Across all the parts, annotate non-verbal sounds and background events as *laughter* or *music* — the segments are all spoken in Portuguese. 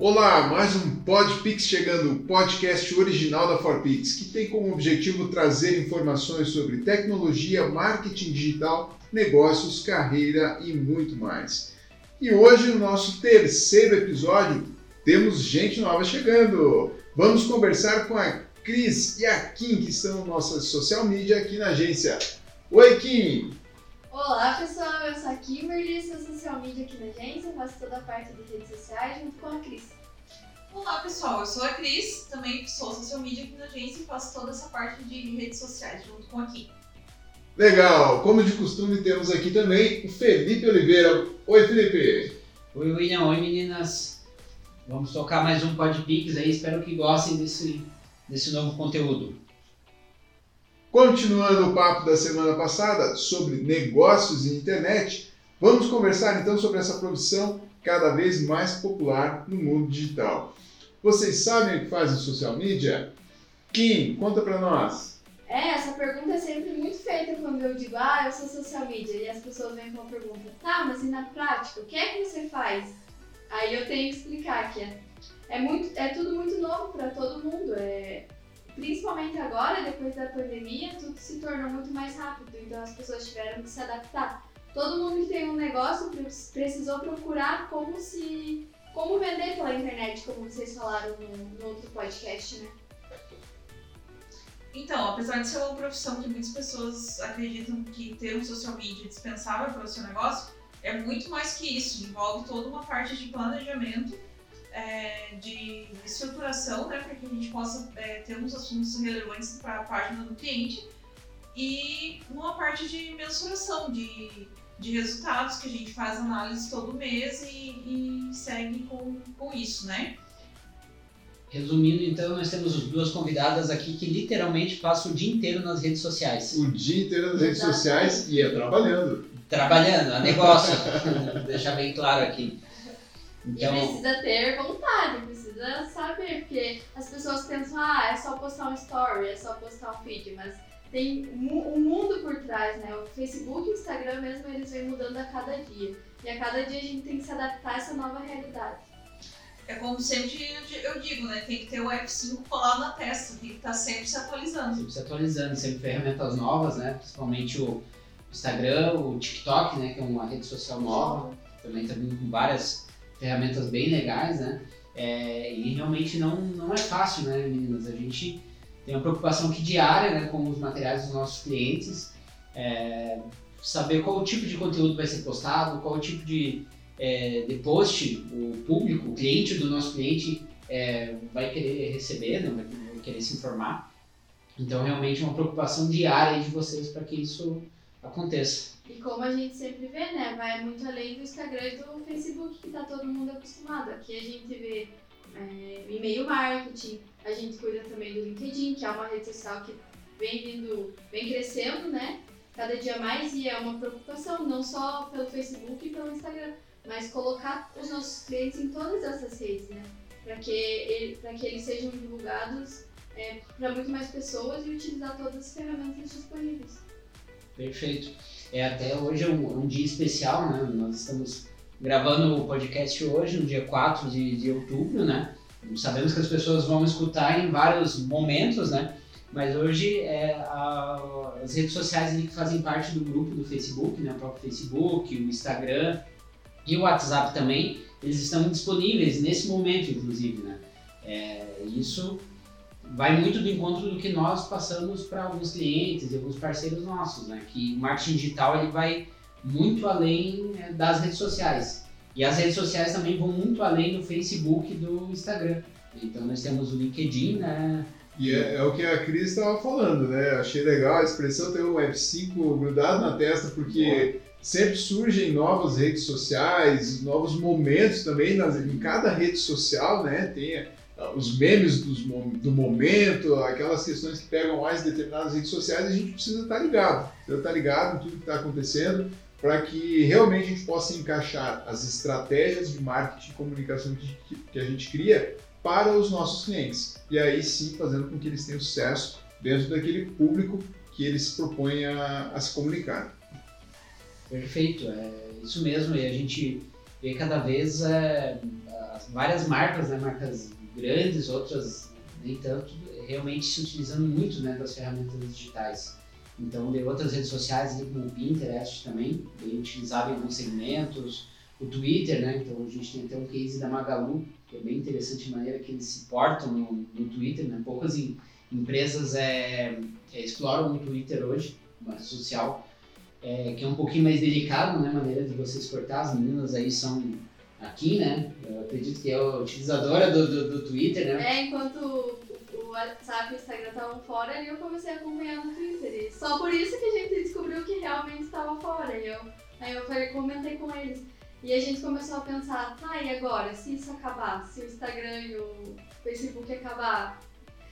Olá, mais um PodPix chegando, o podcast original da ForPix, que tem como objetivo trazer informações sobre tecnologia, marketing digital, negócios, carreira e muito mais. E hoje, no nosso terceiro episódio, temos gente nova chegando. Vamos conversar com a Cris e a Kim, que estão no nossa social media aqui na agência. Oi, Kim! Olá pessoal, eu sou a Kimberly, sou social media aqui na agência, faço toda a parte de redes sociais junto com a Cris. Olá pessoal, eu sou a Cris, também sou social media aqui na agência e faço toda essa parte de redes sociais junto com a Kim. Legal! Como de costume, temos aqui também o Felipe Oliveira. Oi, Felipe! Oi, William. Oi, meninas. Vamos tocar mais um Podpix aí. Espero que gostem desse, desse novo conteúdo. Continuando o papo da semana passada sobre negócios e internet, vamos conversar então sobre essa profissão cada vez mais popular no mundo digital. Vocês sabem o que faz o social media? Kim, conta para nós. É, essa pergunta é sempre muito feita quando eu digo, ah, eu sou social media, e as pessoas vêm com a pergunta, tá, mas e na prática, o que é que você faz? Aí eu tenho que explicar que é, é, muito, é tudo muito novo para todo mundo, é, principalmente agora, depois da pandemia, tudo se tornou muito mais rápido, então as pessoas tiveram que se adaptar. Todo mundo que tem um negócio precisou procurar como se como vender pela internet, como vocês falaram no, no outro podcast, né? Então, apesar de ser uma profissão que muitas pessoas acreditam que ter um social media é dispensável para o seu negócio, é muito mais que isso. Envolve toda uma parte de planejamento é, de estruturação, né, para que a gente possa é, ter uns assuntos relevantes para a página do cliente e uma parte de mensuração, de, de resultados que a gente faz análise todo mês e, e segue com, com isso, né? Resumindo, então, nós temos duas convidadas aqui que literalmente passam o dia inteiro nas redes sociais. O dia inteiro nas redes sociais e é trabalhando. Trabalhando, a negócio. *laughs* deixar bem claro aqui. Então... E precisa ter vontade, precisa saber, porque as pessoas pensam, ah, é só postar um story, é só postar um feed, mas tem um mundo por trás, né? O Facebook e o Instagram mesmo, eles vêm mudando a cada dia. E a cada dia a gente tem que se adaptar a essa nova realidade. É como sempre eu digo, né? Tem que ter o F5 colado na testa, tem que estar sempre se atualizando. Sempre se atualizando, sempre ferramentas novas, né? Principalmente o Instagram, o TikTok, né? Que é uma rede social nova. Também está vindo com várias ferramentas bem legais, né? É, e realmente não, não é fácil, né, meninas? A gente tem uma preocupação aqui diária né, com os materiais dos nossos clientes, é, saber qual tipo de conteúdo vai ser postado, qual tipo de, é, de post o público, o cliente do nosso cliente é, vai querer receber, né, vai querer se informar. Então, realmente, é uma preocupação diária de vocês para que isso aconteça. E como a gente sempre vê, né, vai muito além do Instagram e do Facebook que está todo mundo acostumado. Aqui a gente vê é, e-mail marketing, a gente cuida também do LinkedIn, que é uma rede social que vem vindo, vem crescendo, né? Cada dia mais e é uma preocupação, não só pelo Facebook e pelo Instagram, mas colocar os nossos clientes em todas essas redes, né? Para que, ele, que eles sejam divulgados é, para muito mais pessoas e utilizar todas as ferramentas disponíveis. Perfeito. É, até hoje é um, um, dia especial, né? Nós estamos gravando o podcast hoje, no dia 4 de, de outubro, né? Sabemos que as pessoas vão escutar em vários momentos, né? Mas hoje é a, as redes sociais que fazem parte do grupo do Facebook, né? O próprio Facebook, o Instagram e o WhatsApp também, eles estão disponíveis nesse momento, inclusive, né? É, isso vai muito do encontro do que nós passamos para alguns clientes e alguns parceiros nossos, né? Que o marketing digital ele vai muito além é, das redes sociais. E as redes sociais também vão muito além do Facebook e do Instagram. Então nós temos o LinkedIn, né? E é, é o que a Cris estava falando, né? Achei legal a expressão ter o F5 grudado na testa, porque sempre surgem novas redes sociais, novos momentos também nas, em cada rede social, né? Tem os memes dos, do momento, aquelas questões que pegam mais determinadas redes sociais, a gente precisa estar ligado, precisa estar ligado em tudo que está acontecendo para que realmente a gente possa encaixar as estratégias de marketing e comunicação que, que a gente cria para os nossos clientes. E aí sim fazendo com que eles tenham sucesso dentro daquele público que eles propõem a, a se comunicar. Perfeito, é isso mesmo. E a gente vê cada vez é, as várias marcas, né, marcas grandes, outras nem tanto, realmente se utilizando muito né, das ferramentas digitais. Então, de outras redes sociais, como o Pinterest também, bem utilizado em alguns segmentos, o Twitter, né? Então a gente tem até um case da Magalu, que é bem interessante a maneira que eles se portam no, no Twitter, né? Poucas em, empresas é, é, exploram o Twitter hoje, uma rede social, é, que é um pouquinho mais delicado, né? A maneira de você exportar. As meninas aí são aqui, né? Eu acredito que é a utilizadora do, do, do Twitter, né? É, enquanto o WhatsApp e o Instagram estavam fora, ali eu comecei a acompanhar no Twitter. E só por isso que a gente descobriu que realmente estava fora. E eu, aí eu falei, comentei com eles. E a gente começou a pensar, tá, e agora? Se isso acabar, se o Instagram e o Facebook acabar,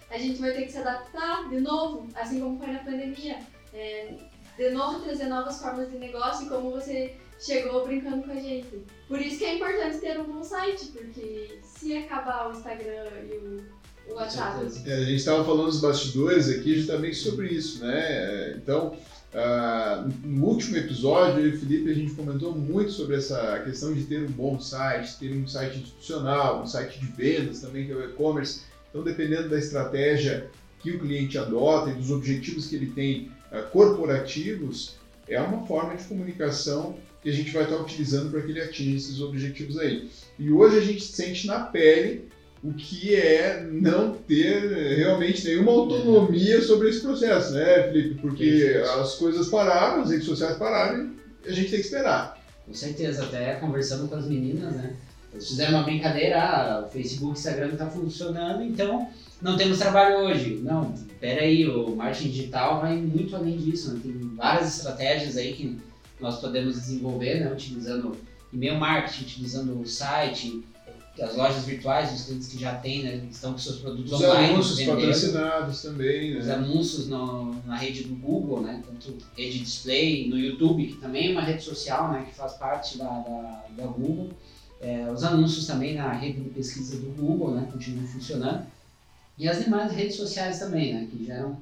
a gente vai ter que se adaptar de novo, assim como foi na pandemia. É, de novo trazer novas formas de negócio, como você chegou brincando com a gente. Por isso que é importante ter um bom site, porque se acabar o Instagram e o, o WhatsApp. É, a gente estava falando nos bastidores aqui justamente sobre isso, né? Então, Uh, no último episódio, eu e o Felipe, a gente comentou muito sobre essa questão de ter um bom site, ter um site institucional, um site de vendas também, que é o e-commerce. Então, dependendo da estratégia que o cliente adota e dos objetivos que ele tem corporativos, é uma forma de comunicação que a gente vai estar utilizando para que ele atinja esses objetivos aí. E hoje a gente sente na pele o que é não ter realmente nenhuma autonomia sobre esse processo, né, Felipe? Porque as coisas pararam, as redes sociais pararam e a gente tem que esperar. Com certeza, até conversando com as meninas, né? Eles fizeram uma brincadeira, ah, o Facebook, Instagram está funcionando, então não temos trabalho hoje. Não, peraí, o marketing digital vai muito além disso, né? tem várias estratégias aí que nós podemos desenvolver, né? Utilizando e-mail marketing, utilizando o site, as lojas virtuais, os clientes que já têm, né, estão com seus produtos os online. Os anúncios vendendo, patrocinados também, né? Os anúncios no, na rede do Google, né, tanto rede display, no YouTube, que também é uma rede social, né, que faz parte da, da, da Google. É, os anúncios também na rede de pesquisa do Google, né, continuam funcionando. E as demais redes sociais também, né, que geram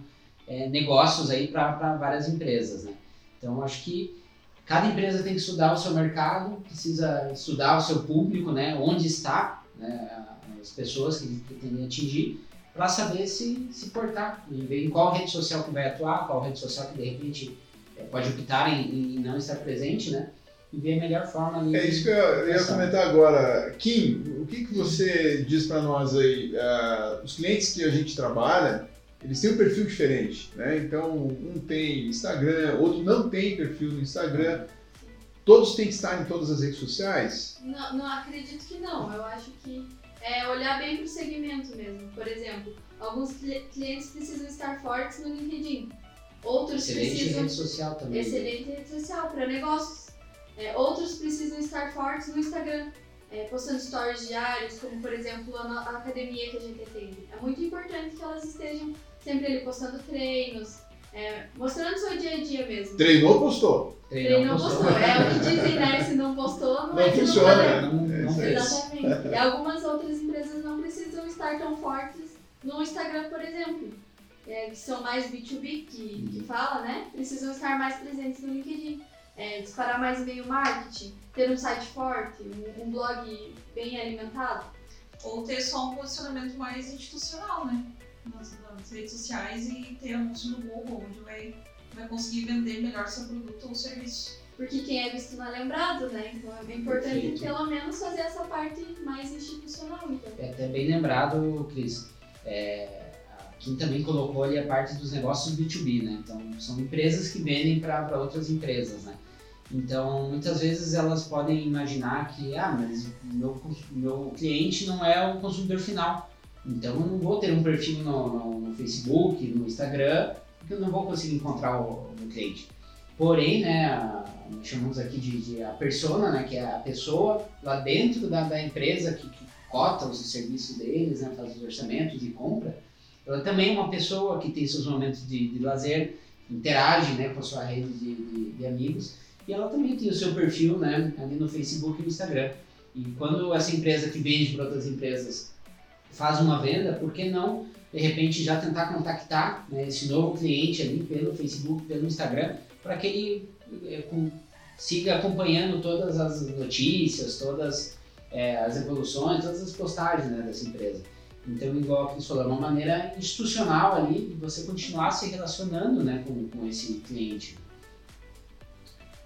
é, negócios aí para várias empresas, né. Então, acho que Cada empresa tem que estudar o seu mercado, precisa estudar o seu público, né, onde está né, as pessoas que pretendem atingir, para saber se se portar e ver em qual rede social que vai atuar, qual rede social que de repente é, pode optar em, em não estar presente, né? E ver a melhor forma ali. É isso que eu ia comentar agora. Kim, o que, que você diz para nós aí? Uh, os clientes que a gente trabalha, eles têm um perfil diferente, né? Então, um tem Instagram, outro não tem perfil no Instagram. Todos têm que estar em todas as redes sociais? Não, não acredito que não. Eu acho que é olhar bem para o segmento mesmo. Por exemplo, alguns clientes precisam estar fortes no LinkedIn. Outros excelente precisam. rede social também. Excelente rede social para negócios. É, outros precisam estar fortes no Instagram. É, postando stories diários, como por exemplo a, a academia que a gente tem. É muito importante que elas estejam sempre ele postando treinos, é, mostrando seu dia a dia mesmo. Treinou, postou. Treinou, Treinou postou. postou. É o que dizem, né? Se não postou, não, não é que funciona. não, não, não é Exatamente. E algumas outras empresas não precisam estar tão fortes no Instagram, por exemplo. É, que são mais B2B, que, que fala, né? Precisam estar mais presentes no LinkedIn. É, disparar mais e-mail marketing, ter um site forte, um, um blog bem alimentado. Ou ter só um posicionamento mais institucional, né? nas, nas redes sociais e ter anúncio no Google, onde vai, vai conseguir vender melhor seu produto ou serviço. Porque quem é visto não é lembrado, né? Então é importante Perfeito. pelo menos fazer essa parte mais institucional. Então. É até bem lembrado, Cris. É, Kim também colocou ali a parte dos negócios B2B, né? Então são empresas que vendem para outras empresas, né? Então, muitas vezes elas podem imaginar que, ah, mas meu, meu cliente não é o consumidor final. Então eu não vou ter um perfil no, no, no Facebook, no Instagram, porque eu não vou conseguir encontrar o, o cliente. Porém, né, a, chamamos aqui de, de, a persona, né, que é a pessoa lá dentro da, da empresa que, que cota os serviços deles, né, faz os orçamentos e compra, ela também é uma pessoa que tem seus momentos de, de lazer, interage né, com a sua rede de, de, de, amigos, e ela também tem o seu perfil né, ali no Facebook e no Instagram. E quando essa empresa que vende para outras empresas faz uma venda, por que não, de repente, já tentar contactar né, esse novo cliente ali pelo Facebook, pelo Instagram, para que ele é, com, siga acompanhando todas as notícias, todas é, as evoluções, todas as postagens né, dessa empresa. Então, igual Cris falou, é uma maneira institucional ali de você continuar se relacionando né, com, com esse cliente.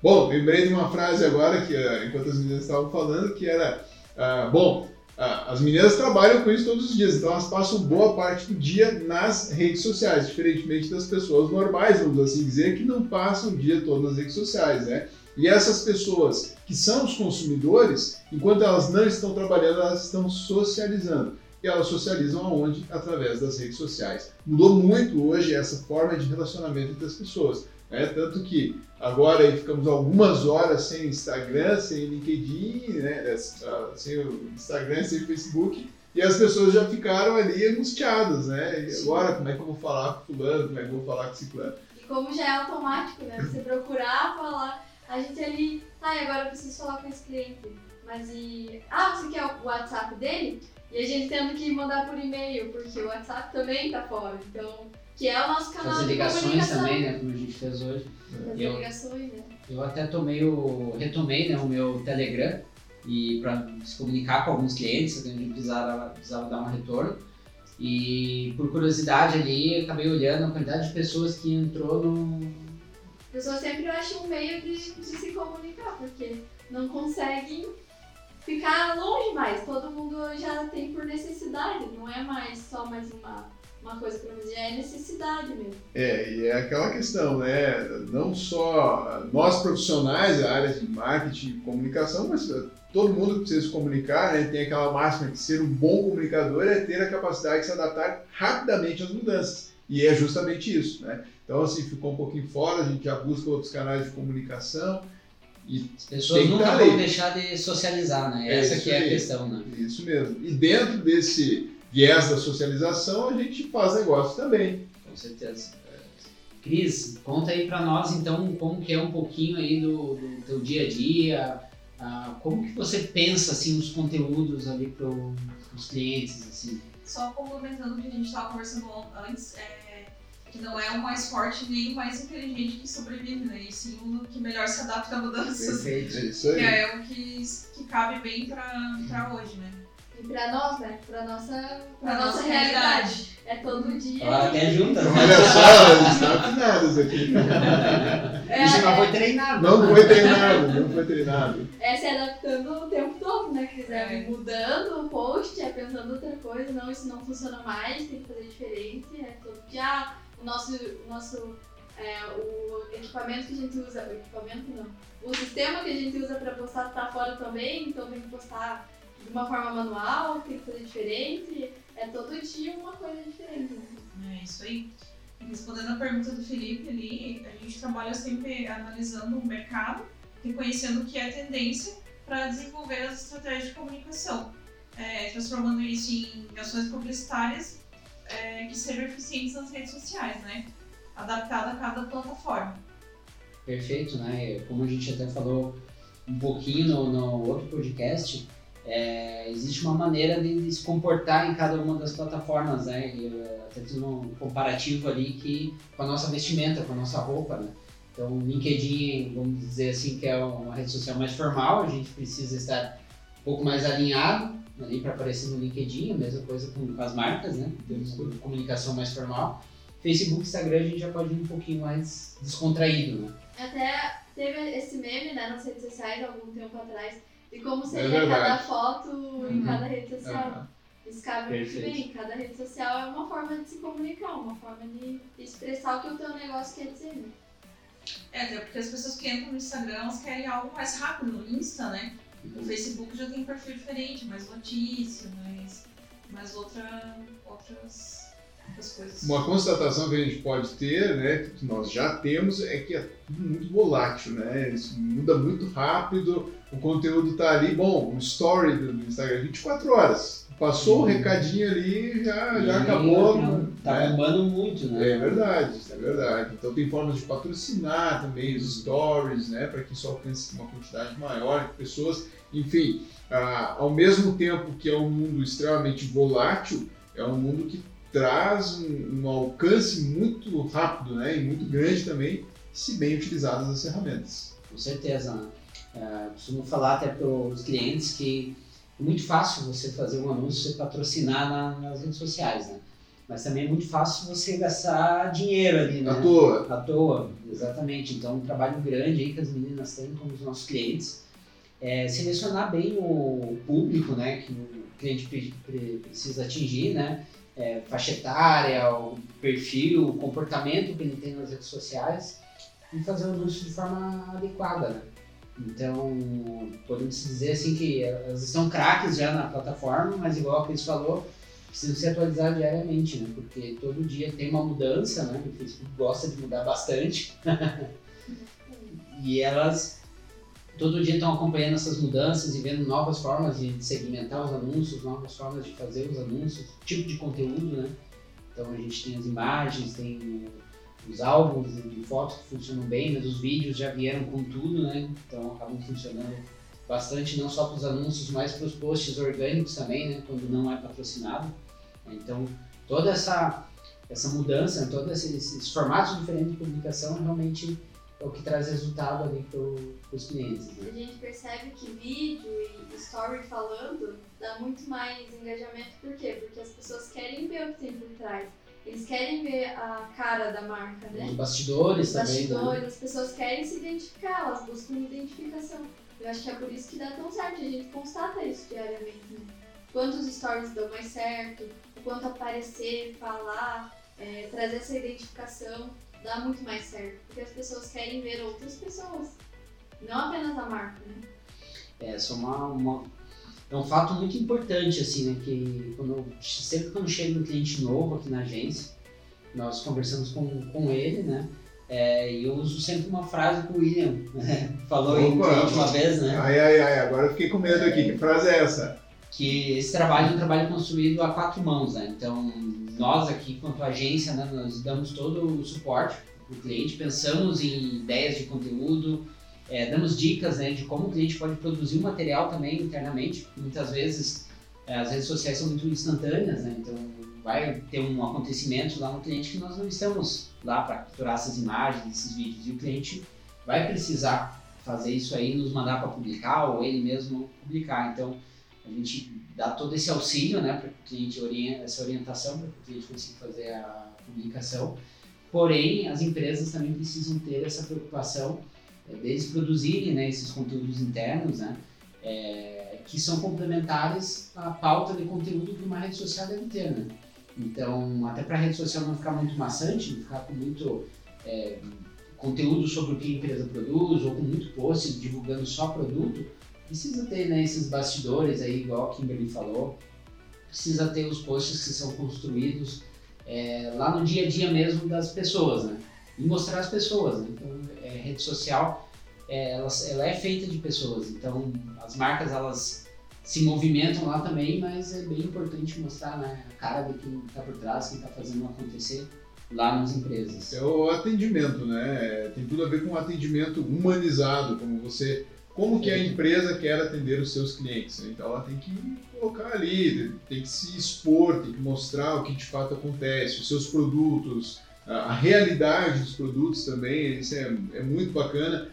Bom, lembrei de uma frase agora, que eh, enquanto as meninas estavam falando, que era, ah, bom, ah, as meninas trabalham com isso todos os dias, então elas passam boa parte do dia nas redes sociais, diferentemente das pessoas normais, vamos assim dizer, que não passam o dia todo nas redes sociais, né? E essas pessoas que são os consumidores, enquanto elas não estão trabalhando, elas estão socializando. E elas socializam aonde? Através das redes sociais. Mudou muito hoje essa forma de relacionamento entre as pessoas. Né? Tanto que agora aí ficamos algumas horas sem Instagram, sem LinkedIn, né? Ah, sem o Instagram, sem o Facebook, e as pessoas já ficaram ali angustiadas, né? E agora, como é que eu vou falar com fulano, como é que eu vou falar com ciclano? E como já é automático, né? Você procurar, falar, a gente ali, tá, e agora eu preciso falar com esse cliente. Mas e. Ah, você quer o WhatsApp dele? E a gente tendo que mandar por e-mail, porque o WhatsApp também tá fora. Então, que é o nosso canal Fazer de ligações também, né? Como a gente fez hoje. Fazer Eu- ligações, né? Eu até tomei o, retomei né, o meu Telegram e para se comunicar com alguns clientes, que a gente precisava, precisava dar um retorno. E por curiosidade ali, acabei olhando a quantidade de pessoas que entrou no. As pessoas sempre acham um meio de, de se comunicar, porque não conseguem ficar longe mais. Todo mundo já tem por necessidade, não é mais só mais uma, uma coisa fazer, já é necessidade mesmo. É, e é aquela questão, né? Não só nós profissionais da área de marketing e comunicação, mas todo mundo precisa se comunicar, né? Tem aquela máxima que ser um bom comunicador é ter a capacidade de se adaptar rapidamente às mudanças. E é justamente isso, né? Então, assim, ficou um pouquinho fora, a gente já busca outros canais de comunicação e As pessoas que nunca tá vão deixar de socializar, né? É Essa que é a questão, né? isso mesmo. E dentro desse viés da socialização, a gente faz negócio também. Com certeza. Cris, conta aí pra nós então como que é um pouquinho aí do, do teu dia a dia, ah, como que você pensa assim os conteúdos ali para os clientes assim. Só complementando o que a gente estava conversando antes, é, que não é o mais forte nem o mais inteligente que sobrevive, né? E sim o que melhor se adapta a mudanças. Perfeito. É isso Que aí. é o que, que cabe bem pra hoje, né? E pra nós, né? Pra nossa, pra Pra nossa nossa realidade. É todo dia. Ó, até juntas, né? Olha só, eles estão afinados aqui. *laughs* É, Isso não é- foi treinado. Não foi treinado, não foi treinado. é se adaptando o tempo todo, né? Que É. é mudando o post, é pensando outra coisa, não, isso não funciona mais, tem que fazer diferente, é todo dia. Ah, o nosso, o nosso é, o equipamento que a gente usa, o equipamento não, o sistema que a gente usa pra postar tá fora também, então tem que postar de uma forma manual, tem que fazer diferente, é todo dia uma coisa diferente. É isso aí. Respondendo a pergunta do Felipe ali, a gente trabalha sempre analisando o mercado, reconhecendo o que é tendência para desenvolver as estratégias de comunicação, é, transformando isso em ações publicitárias é, que sejam eficientes nas redes sociais, né? Adaptada a cada plataforma. Perfeito, né? Como a gente até falou um pouquinho no, no outro podcast, é, existe uma maneira de, se comportar em cada uma das plataformas, né? Eu até fiz um comparativo ali que com a nossa vestimenta, com a nossa roupa, né? Então, o LinkedIn, vamos dizer assim, que é uma rede social mais formal, a gente precisa estar um pouco mais alinhado ali para aparecer no LinkedIn, a mesma coisa com, as marcas, né? Temos comunicação mais formal. Facebook, Instagram, a gente já pode ir um pouquinho mais descontraído, né? Até teve esse meme né, nas redes sociais algum tempo atrás de como seria verdade. cada foto em Uhum. cada rede social. Aham. Isso cabe muito bem. Cada rede social é uma forma de se comunicar, uma forma de expressar o que o teu negócio quer dizer. Né? É, até porque as pessoas que entram no Instagram, elas querem algo mais rápido. No Insta, né? O Facebook já tem um perfil diferente, mais notícia, mais, mais outra, outras, outras coisas. Uma constatação que a gente pode ter, né, que nós já temos, é que é tudo muito volátil, né? Isso muda muito rápido, o conteúdo tá ali, bom, o story do Instagram 24 horas. Passou o recadinho ali, já, já E acabou. Tá né? bombando muito, né? É verdade, é verdade. Então tem formas de patrocinar também os stories, né, para que isso alcance uma quantidade maior de pessoas. Enfim, ah, ao mesmo tempo que é um mundo extremamente volátil, é um mundo que traz um, um alcance muito rápido, né, e muito grande também, se bem utilizadas as ferramentas. Com certeza. Né? É, costumo falar até para os clientes que é muito fácil você fazer um anúncio e patrocinar na, nas redes sociais, né? Mas também é muito fácil você gastar dinheiro ali, né? À toa. À toa, exatamente. Então, um trabalho grande aí que as meninas têm com os nossos clientes é selecionar bem o público, né? Que o cliente pre- pre- precisa atingir, né? É, faixa etária, o perfil, o comportamento que ele tem nas redes sociais e fazer o anúncio de forma adequada, né? Então, podemos dizer assim que elas estão craques já na plataforma, mas igual a Cris falou, precisam se atualizar diariamente, né? Porque todo dia tem uma mudança, né? O Facebook gosta de mudar bastante. *laughs* e elas todo dia estão acompanhando essas mudanças e vendo novas formas de segmentar os anúncios, novas formas de fazer os anúncios, tipo de conteúdo, né? Então a gente tem as imagens, tem o- os álbuns de fotos que funcionam bem, mas os vídeos já vieram com tudo, né? Então acabam funcionando bastante não só para os anúncios, mas para os posts orgânicos também, né? Quando não é patrocinado. Então toda essa essa mudança, todos esses, esses formatos diferentes de publicação realmente é o que traz resultado ali para os clientes. Né? A gente percebe que vídeo e story falando dá muito mais engajamento. Por quê? Porque as pessoas querem ver o que tem por trás. Eles querem ver a cara da marca, né? Os bastidores Os também, bastidores, né? as pessoas querem se identificar, elas buscam identificação. Eu acho que é por isso que dá tão certo, a gente constata isso diariamente. Né? Quantos stories dão mais certo, o quanto aparecer, falar, é, trazer essa identificação, dá muito mais certo. Porque as pessoas querem ver outras pessoas, não apenas a marca, né? É, é uma, uma- é um fato muito importante, assim, né? Que quando, sempre quando chega um cliente novo aqui na agência, nós conversamos com, com ele, né? É, e eu uso sempre uma frase que o William né, *laughs* falou em Opa! cliente uma vez, né? Ai, ai, ai, agora eu fiquei com medo aqui. Que frase é essa? que esse trabalho é um trabalho construído a quatro mãos, né? Então, nós aqui, quanto agência, né, nós damos todo o suporte para o cliente, pensamos em ideias de conteúdo, eh, damos dicas né, de como o cliente pode produzir um material também internamente. Muitas vezes eh, as redes sociais são muito instantâneas, né? Então, vai ter um acontecimento lá no cliente que nós não estamos lá para capturar essas imagens, esses vídeos, e o cliente vai precisar fazer isso aí, nos mandar para publicar ou ele mesmo publicar. Então, a gente dá todo esse auxílio, né, para o cliente oriente, essa orientação para que o cliente consiga fazer a publicação. Porém, as empresas também precisam ter essa preocupação é, deles produzirem, né, esses conteúdos internos, né, é, que são complementares à pauta de conteúdo que uma rede social ter, né. Então, até para a rede social não ficar muito maçante, não ficar com muito é, conteúdo sobre o que a empresa produz ou com muito post divulgando só produto, precisa ter né, esses bastidores aí, igual a Kimberly falou, precisa ter os posts que são construídos é, lá no dia a dia mesmo das pessoas, né? E mostrar as pessoas, né? Então, rede social, é, ela, ela é feita de pessoas, então as marcas elas se movimentam lá também, mas é bem importante mostrar né, a cara de quem está por trás, quem está fazendo acontecer lá nas empresas. É o atendimento, né? Tem tudo a ver com o atendimento humanizado, como você, como que a empresa quer atender os seus clientes. né? Então ela tem que colocar ali, tem que se expor, tem que mostrar o que de fato acontece, os seus produtos, a realidade dos produtos também, isso é, é muito bacana.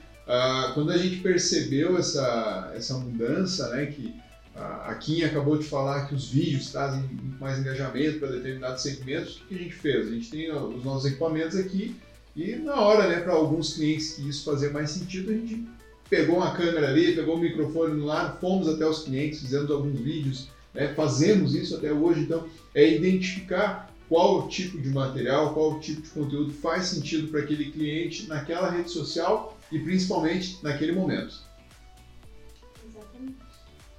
Quando a gente percebeu essa, essa mudança, né, que a Kim acabou de falar que os vídeos trazem mais engajamento para determinados segmentos. O que a gente fez? A gente tem os nossos equipamentos aqui e na hora, né, para alguns clientes que isso fazia mais sentido, a gente pegou uma câmera ali, pegou o microfone no ar, fomos até os clientes, fizemos alguns vídeos, né, fazemos isso até hoje. Então, é identificar qual tipo de material, qual tipo de conteúdo faz sentido para aquele cliente naquela rede social e principalmente naquele momento. Exatamente.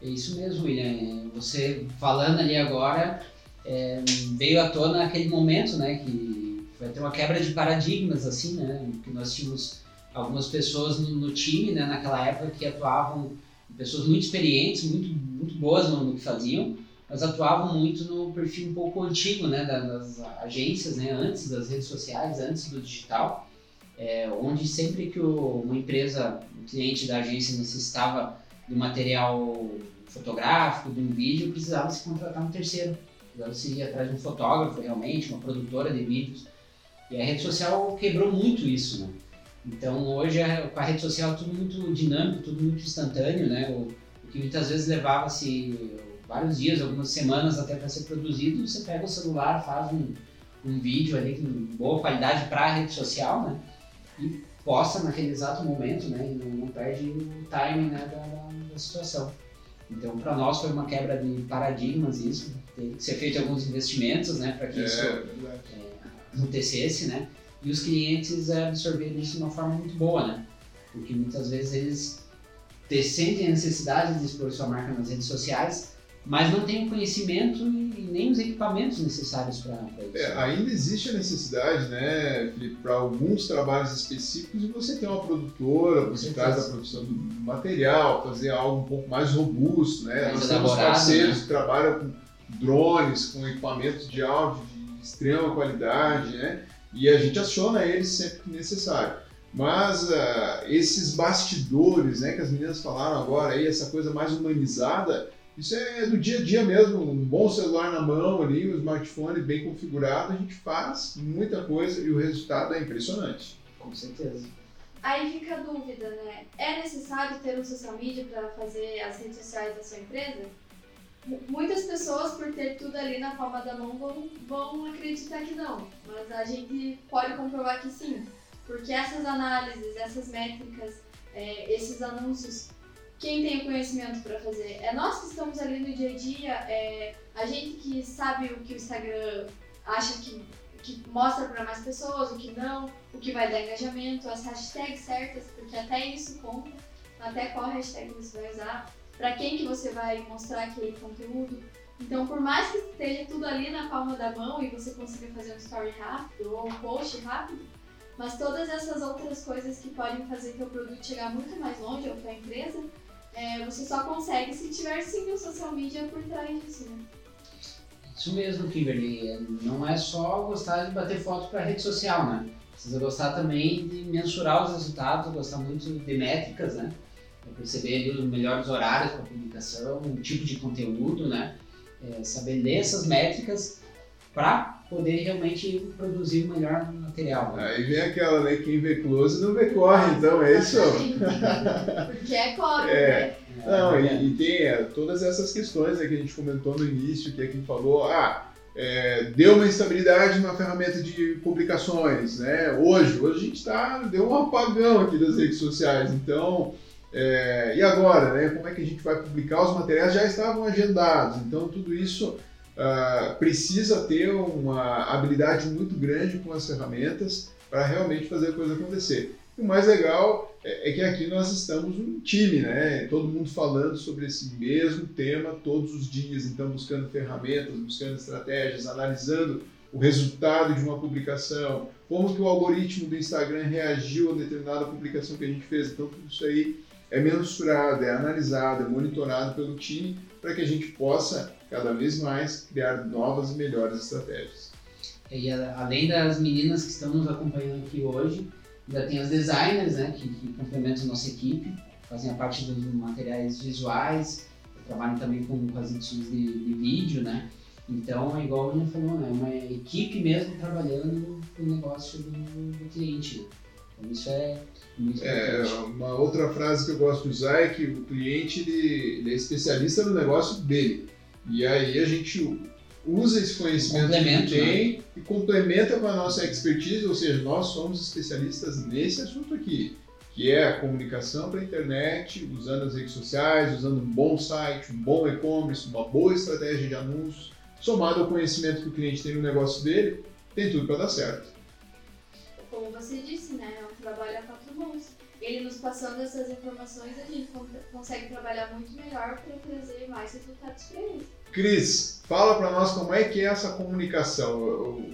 É isso mesmo, William. Você falando ali agora, é, veio à tona aquele momento, né, que vai ter uma quebra de paradigmas, assim, né, que nós tínhamos algumas pessoas no, no time, né, naquela época que atuavam, pessoas muito experientes, muito, muito boas no, no que faziam, mas atuavam muito no perfil um pouco antigo, né, da- das agências, né, antes das redes sociais, antes do digital, é, onde sempre que o- uma empresa, um cliente da agência necessitava de um material fotográfico, de um vídeo, precisava se contratar um terceiro. Precisava se ir atrás de um fotógrafo realmente, uma produtora de vídeos. E a rede social quebrou muito isso, né? Então hoje a- com a rede social é tudo muito dinâmico, tudo muito instantâneo, né? O, o que muitas vezes levava-se vários dias, algumas semanas até para ser produzido, você pega o celular, faz um, um vídeo ali com boa qualidade para a rede social, né? E posta naquele exato momento, né? E não, não perde o timing né, da, da, da situação. Então, para nós foi uma quebra de paradigmas isso. Teve que ser feito alguns investimentos, né? Para que É, isso é, acontecesse, né? E os clientes é, absorveram isso de uma forma muito boa, né? Porque muitas vezes eles te- sentem a necessidade de expor sua marca nas redes sociais, mas não têm o conhecimento e nem os equipamentos necessários para isso. É, ainda existe a necessidade, né, Felipe, para alguns trabalhos específicos de você ter uma produtora, certeza. trás da produção do material, fazer algo um pouco mais robusto, né? Mais Nós temos parceiros né? que trabalham com drones, com equipamentos de áudio de extrema qualidade, né? E a gente aciona eles sempre que necessário. Mas ah, esses bastidores, né, que as meninas falaram agora aí, essa coisa mais humanizada, isso é do dia a dia mesmo, um bom celular na mão ali, um smartphone bem configurado, a gente faz muita coisa e o resultado é impressionante. Com certeza. Aí fica a dúvida, né? É necessário ter um social media para fazer as redes sociais da sua empresa? Mu- Muitas pessoas, por ter tudo ali na palma da mão, vão, vão acreditar que não. Mas a gente pode comprovar que sim. Porque essas análises, essas métricas, é, esses anúncios, quem tem o conhecimento para fazer? É nós que estamos ali no dia a dia, é a gente que sabe o que o Instagram acha que, que mostra para mais pessoas, o que não, o que vai dar engajamento, as hashtags certas, porque até isso conta, até qual hashtag você vai usar, para quem que você vai mostrar aquele conteúdo. Então, por mais que esteja tudo ali na palma da mão e você consiga fazer um story rápido ou um post rápido, mas todas essas outras coisas que podem fazer teu produto chegar muito mais longe ou tua empresa, é, você só consegue se tiver sim o social media por trás disso, né? Isso mesmo, Kimberly. Não é só gostar de bater foto para rede social, né? Precisa gostar também de mensurar os resultados, gostar muito de métricas, né? Pra perceber os melhores horários para publicação, o tipo de conteúdo, né? É, saber ler essas métricas para poder realmente produzir o melhor material. Né? Aí vem aquela, né? Quem vê close não vê corre, então é isso. Porque é cópia, É. né? Não, É, e, e tem é, todas essas questões né, que a gente comentou no início, que aqui falou, ah, é, deu uma instabilidade na ferramenta de publicações, né? Hoje, hoje a gente tá, deu um apagão aqui das redes sociais, então, é, e agora, né? Como é que a gente vai publicar? Os materiais já estavam agendados, então tudo isso ah, precisa ter uma habilidade muito grande com as ferramentas para realmente fazer a coisa acontecer. O mais legal é, é que aqui nós estamos um time, né? Todo mundo falando sobre esse mesmo tema todos os dias, então buscando ferramentas, buscando estratégias, analisando o resultado de uma publicação, como que o algoritmo do Instagram reagiu a determinada publicação que a gente fez. Então tudo isso aí é mensurado, é analisado, é monitorado pelo time para que a gente possa cada vez mais criar novas e melhores estratégias. E a- além das meninas que estão nos acompanhando aqui hoje, ainda tem as designers, né, que, que complementam a nossa equipe, fazem a parte dos materiais visuais, trabalham também com, com as edições de, de vídeo, né. Então, é igual a Ana falou, né, é uma equipe mesmo trabalhando no negócio do, do cliente. Né? Isso é muito É, importante. uma outra frase que eu gosto de usar é que o cliente ele, ele é especialista no negócio dele. E aí a gente usa esse conhecimento que ele tem e complementa com a nossa expertise, ou seja, nós somos especialistas nesse assunto aqui, que é a comunicação para a internet, usando as redes sociais, usando um bom site, um bom e-commerce, uma boa estratégia de anúncios, somado ao conhecimento que o cliente tem no negócio dele, tem tudo para dar certo. Como você disse, né? É um trabalho a quatro mãos. Ele nos passando essas informações, a gente con- consegue trabalhar muito melhor para trazer mais resultados para eles. Cris, fala para nós como é que é essa comunicação. Eu,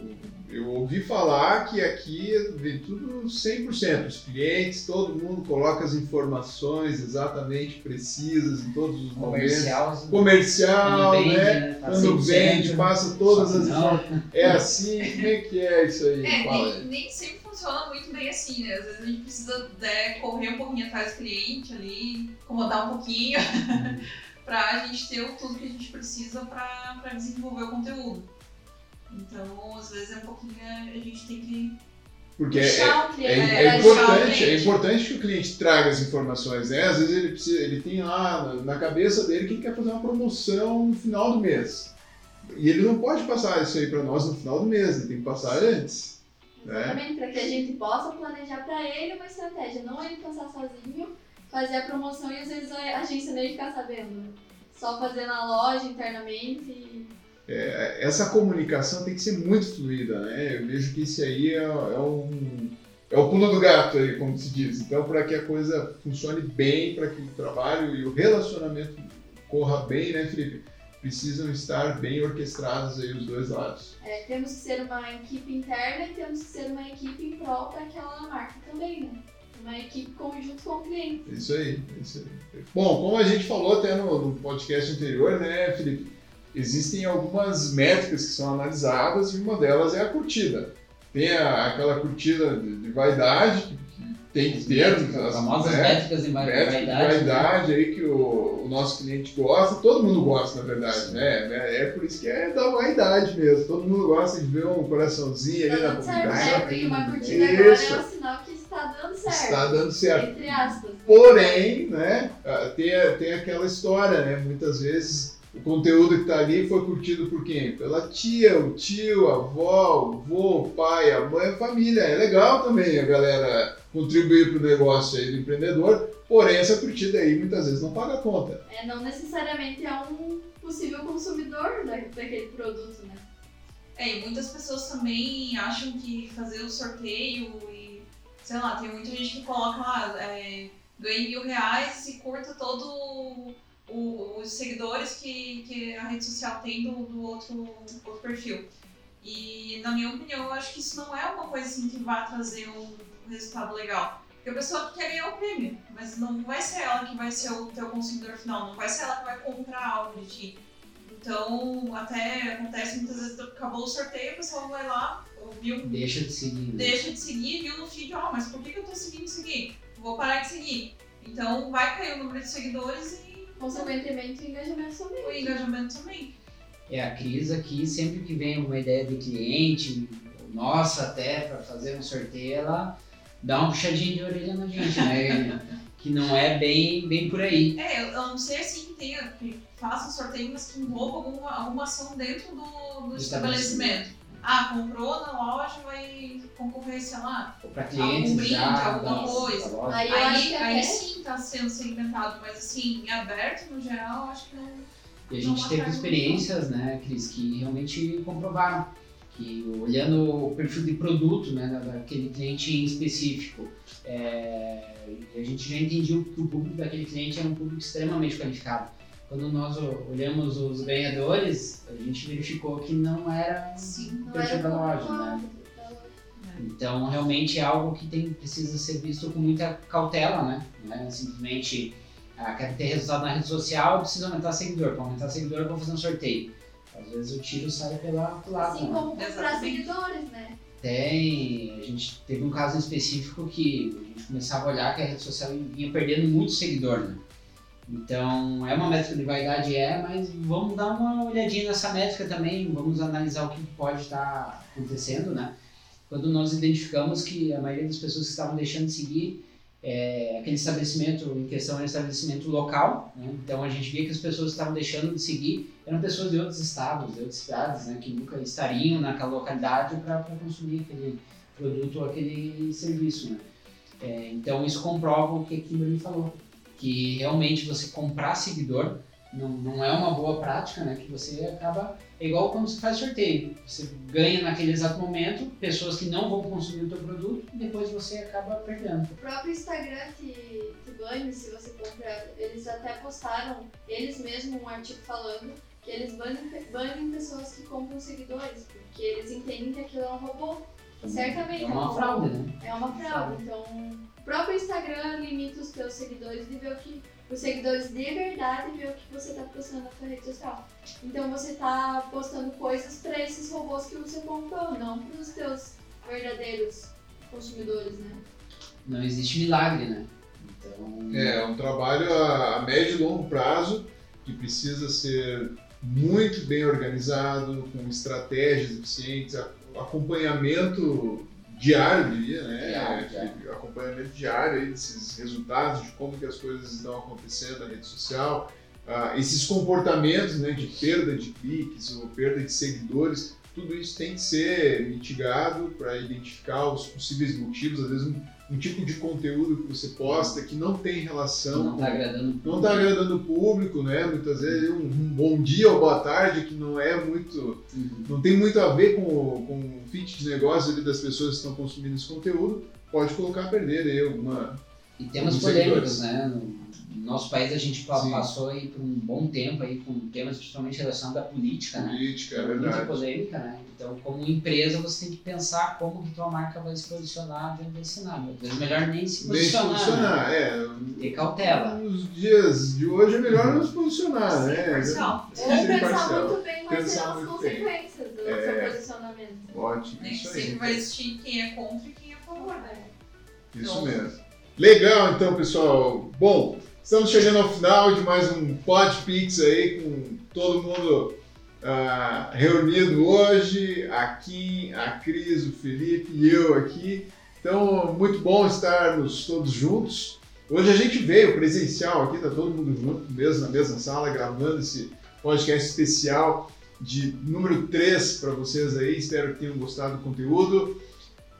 eu ouvi falar que aqui vem tudo 100%. Os clientes, todo mundo coloca as informações exatamente precisas em todos os momentos. Comercial, Comercial, quando vende, né? né? tá Quando 100%, vende, passa todas as informações. É assim? Como é que é isso aí? É, Fala nem, aí. nem sempre funciona muito bem assim, né? Às vezes a gente precisa né, correr um pouquinho atrás do cliente ali, incomodar um pouquinho, *laughs* pra gente ter o- tudo que a gente precisa pra desenvolver o conteúdo. Então, às vezes é um pouquinho, a gente tem que Porque é, é, cliente, é é, importante, é importante que o cliente traga as informações, né? Às vezes ele, precisa, ele tem lá na- na cabeça dele que ele quer fazer uma promoção no final do mês. E ele não pode passar isso aí para nós no final do mês, ele tem que passar antes. Né? Exatamente, para que a gente possa planejar para ele uma estratégia, não ele pensar sozinho, fazer a promoção e às vezes a agência nem ficar sabendo. Só fazer na loja internamente e É, essa comunicação tem que ser muito fluida, né? Eu vejo que isso aí é, é um é o pulo do gato aí, como se diz. Então, para que a coisa funcione bem, para que o trabalho e o relacionamento corra bem, né, Felipe? Precisam estar bem orquestrados aí os dois lados. é, temos que ser uma equipe interna e temos que ser uma equipe em prol daquela marca também, né? Uma equipe conjunto com o cliente. É isso aí, é isso aí. Bom, como a gente falou até no, no podcast anterior, né, Felipe? Existem algumas métricas que são analisadas e uma delas é a curtida. Tem a- aquela curtida de, de vaidade, que, que tem que ter. Métricas, as- famosas né? métricas de va- métrica de vaidade. né? vaidade aí que o, o nosso cliente gosta, todo mundo gosta, na verdade, né? É por isso que é da vaidade mesmo. Todo mundo gosta de ver um coraçãozinho ali Tá na dando certo, publicação. né? Porque uma Isso. curtida agora é um sinal que está dando certo. Está dando certo. Entre aspas. Porém, né, ah, tem, tem aquela história, né? Muitas vezes o conteúdo que está ali foi curtido por quem? Pela tia, o tio, a avó, o vô, o pai, a mãe, a família. É legal também a galera contribuir para o negócio aí do empreendedor, porém essa curtida aí muitas vezes não paga a conta. É, não necessariamente é um possível consumidor da, daquele produto, né? É, e muitas pessoas também acham que fazer o sorteio e, sei lá, tem muita gente que coloca lá, é, ganhe mil reais e curta todo o- os seguidores que, que a rede social tem do, do outro, outro perfil. E, na minha opinião, eu acho que isso não é uma coisa assim que vai trazer um resultado legal. Porque a pessoa quer ganhar o prêmio, mas não vai ser ela que vai ser o teu consumidor final, não vai ser ela que vai comprar algo de ti. Então, até acontece muitas vezes, acabou o sorteio, a pessoa vai lá, viu, Deixa de seguir. né? deixa de seguir, viu no feed, ó, mas por que, que eu tô seguindo isso aqui? Vou parar de seguir. Então, vai cair o número de seguidores e Consequentemente, o engajamento também. o engajamento também. É a Cris aqui, sempre que vem uma ideia do cliente, nossa até, para fazer um sorteio, ela dá uma puxadinha de orelha na gente, né? *laughs* que não é bem, bem por aí. É, eu eu não sei assim que tenha, que faça um sorteio, mas que envolva alguma, alguma ação dentro do, do estabelecimento. Ah, comprou na loja, vai concorrer, sei lá. Para clientes Algum brinde, já, alguma coisa. Aí Aí, aí sim tá sendo segmentado, mas assim, em aberto, no geral, acho que não. E a gente teve experiências, né, Cris, que realmente comprovaram que olhando o perfil de produto, né, da- daquele cliente em específico, é, a gente já entendia que o público daquele cliente era um público extremamente qualificado. Quando nós olhamos os ganhadores, a gente verificou que não era Sim, o Não perfil era da loja, né? Então, realmente é algo que tem, precisa ser visto com muita cautela, né? Não é simplesmente, ah, quero ter resultado na rede social, preciso aumentar seguidor. Para aumentar seguidor, eu vou fazer um sorteio. Às vezes o tiro sai pela, lado, Assim né? como comprar Exatamente. seguidores, né? Tem, a gente teve um caso específico que a gente começava a olhar que a rede social ia perdendo muito seguidor, né? Então, é uma métrica de vaidade, é, mas vamos dar uma olhadinha nessa métrica também, vamos analisar o que pode estar acontecendo, né? Quando nós identificamos que a maioria das pessoas que estavam deixando de seguir é, aquele estabelecimento em questão era um estabelecimento local, né? então a gente via que as pessoas estavam deixando de seguir eram pessoas de outros estados, de outras cidades, né? que nunca estariam naquela localidade para consumir aquele produto ou aquele serviço. Né? É, então isso comprova o que a Kimberly falou, que realmente você comprar seguidor não, não é uma boa prática, né? que você acaba é igual quando você faz sorteio. Você ganha naquele exato momento pessoas que não vão consumir o teu produto e depois você acaba perdendo. O próprio Instagram te, te bane se você compra. Eles até postaram, eles mesmos, um artigo falando que eles banem, banem pessoas que compram seguidores, porque eles entendem que aquilo é um robô. Certamente. É uma um fraude, robô. né? É uma fraude. Então, o próprio Instagram limita os teus seguidores de ver o que. Os seguidores de verdade ver o que você está postando na sua rede social. Então você está postando coisas para esses robôs que você comprou, não para os teus verdadeiros consumidores, né? Não existe milagre, né? Então, É um trabalho a, a médio e longo prazo que precisa ser muito bem organizado, com estratégias eficientes, acompanhamento diário, diria, né? Diário, diário. Acompanhamento diário aí desses resultados, de como que as coisas estão acontecendo na rede social, ah, esses comportamentos né, de perda de cliques ou perda de seguidores, tudo isso tem que ser mitigado para identificar os possíveis motivos, às vezes um, tipo de conteúdo que você posta que não tem relação não está agradando não está agradando o público, né? Muitas vezes um, um, bom dia ou boa tarde que não é muito, uhum. não tem muito a ver com, com o fit de negócio ali das pessoas que estão consumindo esse conteúdo, pode colocar a perder aí alguma e temas polêmicos, né? No nosso país a gente Sim. passou aí por um bom tempo aí com temas principalmente relacionados à política, né? Política, é verdade. Muita polêmica, né? Então, como empresa, você tem que pensar como que tua marca vai se posicionar diante desse cenário. Às vezes, melhor nem se posicionar. Nem se posicionar, né? é. Ter cautela. Nos dias de hoje é melhor não se posicionar, né? Parcial. Ou pensar muito bem quais serão as consequências do é. seu posicionamento. Ótimo, nem isso aí. vai existir quem é contra e quem é a favor, né? Isso então, mesmo. Legal, então, pessoal. Bom, Estamos chegando ao final de mais um Podpix aí com todo mundo uh, reunido hoje, aqui, a Cris, o Felipe e eu aqui. Então, muito bom estarmos todos juntos. Hoje a gente veio presencial aqui, tá todo mundo junto, mesmo na mesma sala, gravando esse podcast especial de número 3 para vocês aí. Espero que tenham gostado do conteúdo.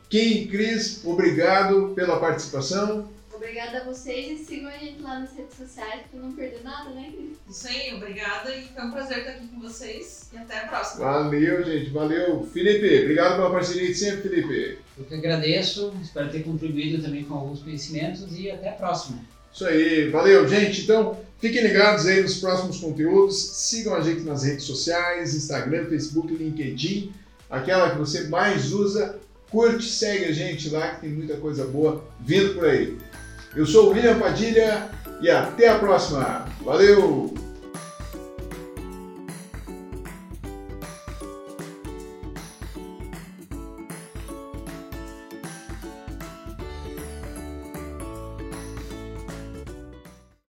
Kim, Cris, obrigado pela participação. Obrigada a vocês e sigam a gente lá nas redes sociais para não perder nada, né, Cris? Isso aí, obrigada e foi um prazer estar aqui com vocês e até a próxima. Valeu, gente, valeu. Felipe, obrigado pela parceria de sempre, Felipe. Eu que agradeço, espero ter contribuído também com alguns conhecimentos e até a próxima. Isso aí, valeu, gente. Então, fiquem ligados aí nos próximos conteúdos, sigam a gente nas redes sociais, Instagram, Facebook, LinkedIn, aquela que você mais usa. Curte, segue a gente lá que tem muita coisa boa vindo por aí. Eu sou o William Padilha e até a próxima. Valeu!